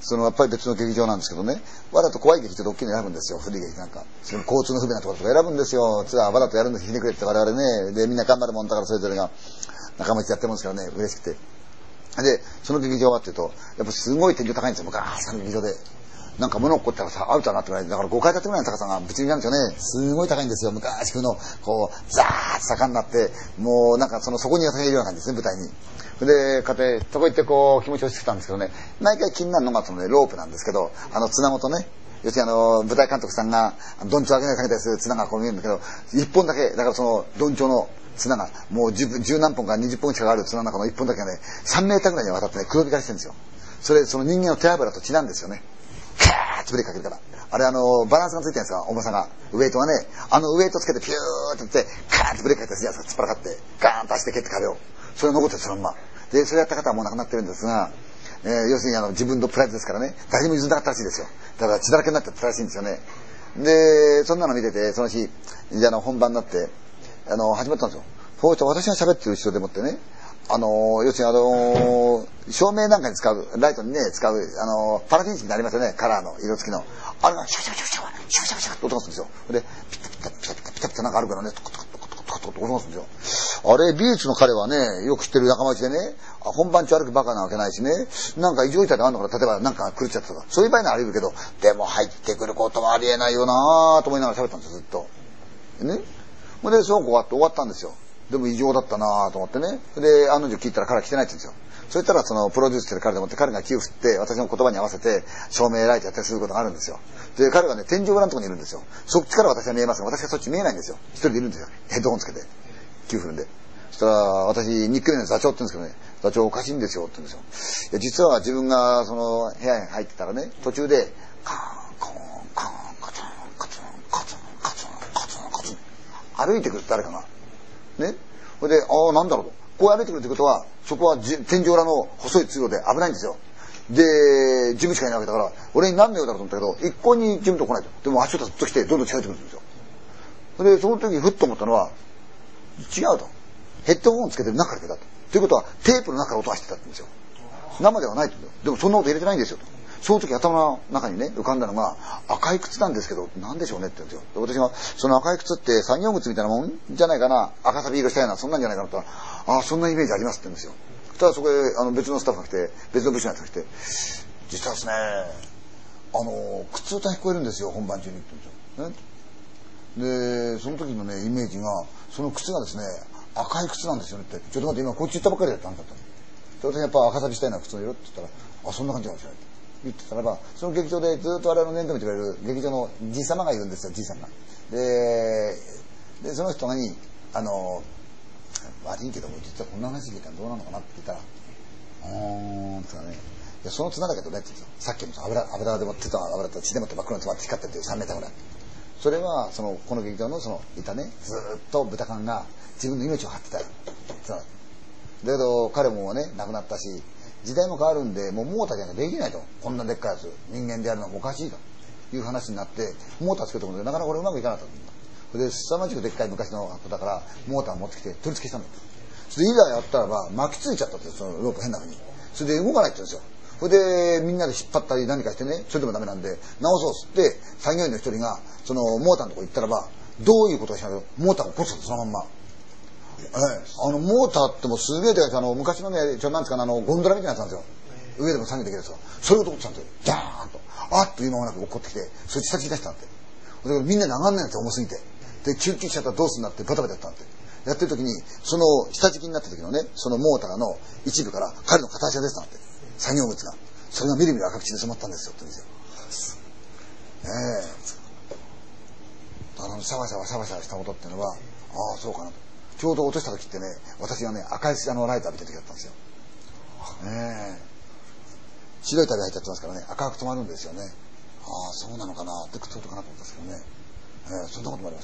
そのやっぱり別の劇場なんですけどね、わざと怖い劇場で大きいの選ぶんですよ、古い劇なんか。その交通の不便なところとか選ぶんですよ。ツアーわざとやるんです、ひねくれって我々ね。で、みんな頑張るもんだからそれぞれが仲間内やってますからね、嬉しくて。で、その劇場はっていうと、やっぱすごい天井高いんですよ、昔の劇場で。なんか物起こったらさ、アウトになってくらい。だから5階建てぐらいの高さがぶち抜きなんですよね。すごい高いんですよ。昔風の、こう、ザーッと坂になって、もうなんかその底にがいるような感じですね、舞台に。で、家庭、そこ行ってこう、気持ちをしてたんですけどね、毎回気になるのがそのね、ロープなんですけど、あの、綱元ね、要するにあの、舞台監督さんが、どんちょう上げかけたりする綱がこう見えるんだけど、一本だけ、だからその、どんちょうの綱が、もう十十何本か二十本近くある綱の中の一本だけがね、3メーターぐらいにわたってね、黒光りしてるんですよ。それ、その人間の手油と血なんですよね。ーッとブレーキかけるから。あれあの、バランスがついてるんですよ、重さが。ウエイトがね。あのウエイトつけてピューってって、カーッとブレーキかけて、突っ張らかって、ガーンと足で蹴って壁を。それ残ってそのまま。で、それやった方はもう亡くなってるんですが、えー、要するにあの、自分のプライドですからね、誰にも譲らなかったらしいですよ。だから血だらけになってたらしいんですよね。で、そんなの見てて、その日、じゃあの、本番になって、あの、始まったんですよ。そうすると私が喋ってる後ろでもってね、あの、要するにあの、照明なんかに使う、ライトにね、使う、あの、パラフィン式になりますよね、カラーの、色付きの。あれがシャシャシャシャシャシャシャって音がするんですよ。で、ピタピタピタピタピタピタなんかあるからね、トコトコトコトコトコトコ音がするんですよ。あれ、美術の彼はね、よく知ってる仲間内でね、本番中歩くバカなわけないしね、なんか異常事態であるのかな、例えばなんか狂っちゃったとか、そういう場合ならあり得るけど、でも入ってくることはありえないよなぁと思いながら喋ったんですよ、ずっと。ね。ほんで、そうこうやって終わったんですよ。でも異常だったなぁと思ってね。で、案の定聞いたら彼は来てないって言うんですよ。そしたらそのプロデュースしてる彼でもって彼が気を振って私の言葉に合わせて照明ライトやったりすることがあるんですよ。で、彼がね、天井裏のところにいるんですよ。そっちから私は見えますが、私はそっち見えないんですよ。一人でいるんですよ。ヘッドホンつけて。気を振るんで。そしたら、私、ニックネーム座長って言うんですけどね、座長おかしいんですよって言うんですよ。いや、実は自分がその部屋に入ってたらね、途中で、カーン、コーン、カーン、カツン、カツン、カツン、カツン、カツン、カツン、歩いてくる誰かが。ね。それで、ああ、なんだろうと。こう歩いてくるってことは、そこは天井裏の細い通路で危ないんですよ。で、ジムしかいないわけだから、俺に何の用だろうと思ったけど、一向にジムと来ないと。でも足をずっと来て、どんどん近寄ってくるんですよ。で、その時にふっと思ったのは、違うと。ヘッドホンつけてる中だけだと。ということは、テープの中から音がしてたってんですよ。生ではないと。でもそんな音入れてないんですよと。その時頭の中にね、浮かんだのが、赤い靴なんですけど、なんでしょうねって言うんですよ。で私が、その赤い靴って作業靴みたいなもんじゃないかな、赤サビ色したような、そんなんじゃないかなとああ、そんなイメージありますって言うんですよ。そしたらそこへ、あの、別のスタッフが来て、別の部署のやつが来て、実はですね、あの、靴歌聞こえるんですよ、本番中にって言うんですよ。ね、で、その時のね、イメージが、その靴がですね、赤い靴なんですよねって、ちょっと待って、今こっち行ったばっかりだったんだったの。私やっぱ赤サビしたような靴の色って言ったら、あ、そんな感じなんですよ。言ってたらば、その劇場でずっと我々の面倒見てくれる劇場のじい様がいるんですよ、じいさんが。で、で、その人に、あの、悪いけども、実はこんな話聞いたらどうなのかなって聞いたら、うーん、とかね、いや、その綱だけどねって言うんですよ。さっきの油、油でも手と油と血でもって真っ黒に詰まって光ってる3メーターぐらい。それは、その、この劇場のその、いたね、ずっと豚缶が自分の命を張ってたよ。だけど、彼もね、亡くなったし、時代も変わるんで、もうモーターじゃなきゃできないと。こんなでっかいやつ、人間でやるのはおかしいという話になって、モーターつけたことでなかなかこれうまくいかなかった。それで、凄まじくでっかい昔の子だから、モーター持ってきて取り付けしたんだそれで、いざやったらば、巻きついちゃったって、そのロープ変な風に。それで動かないって言うんですよ。それで、みんなで引っ張ったり何かしてね、それでもダメなんで、直そうっつって、作業員の一人が、その、モーターのとこ行ったらば、どういうことをしないと、モーターが起こすそのまんま。ええ、あの、モーターってもすげえでかいあの、昔のね、ちょ、なんですかね、あの、ゴンドラみたいなやつなんですよ。上でも下げてきるやつが。それをとってたんですよ。ダーンと。あっという間もなく落っこってきて、それ下地出したんで。だからみんなで上がんないんですよ、重すぎて。で、救急車だったらどうすんなってバタバタやったんで。やってる時に、その下敷きになった時のね、そのモーターの一部から彼の片足が出てたんで。作業物が。それがみるみる赤口で染まったんですよ、って言うんですよ。ええあの、シャワシャワシャワシャワした音っていうのは、ああ、そうかなと。ちょうど落とした時ってね、私がね、赤いあのライター見た時だったんですよ。ねえ。白い旅入っちゃってますからね、赤く止まるんですよね。ああ、そうなのかなって、ことかなと思ったんですけどね。えー、そんなこともあります。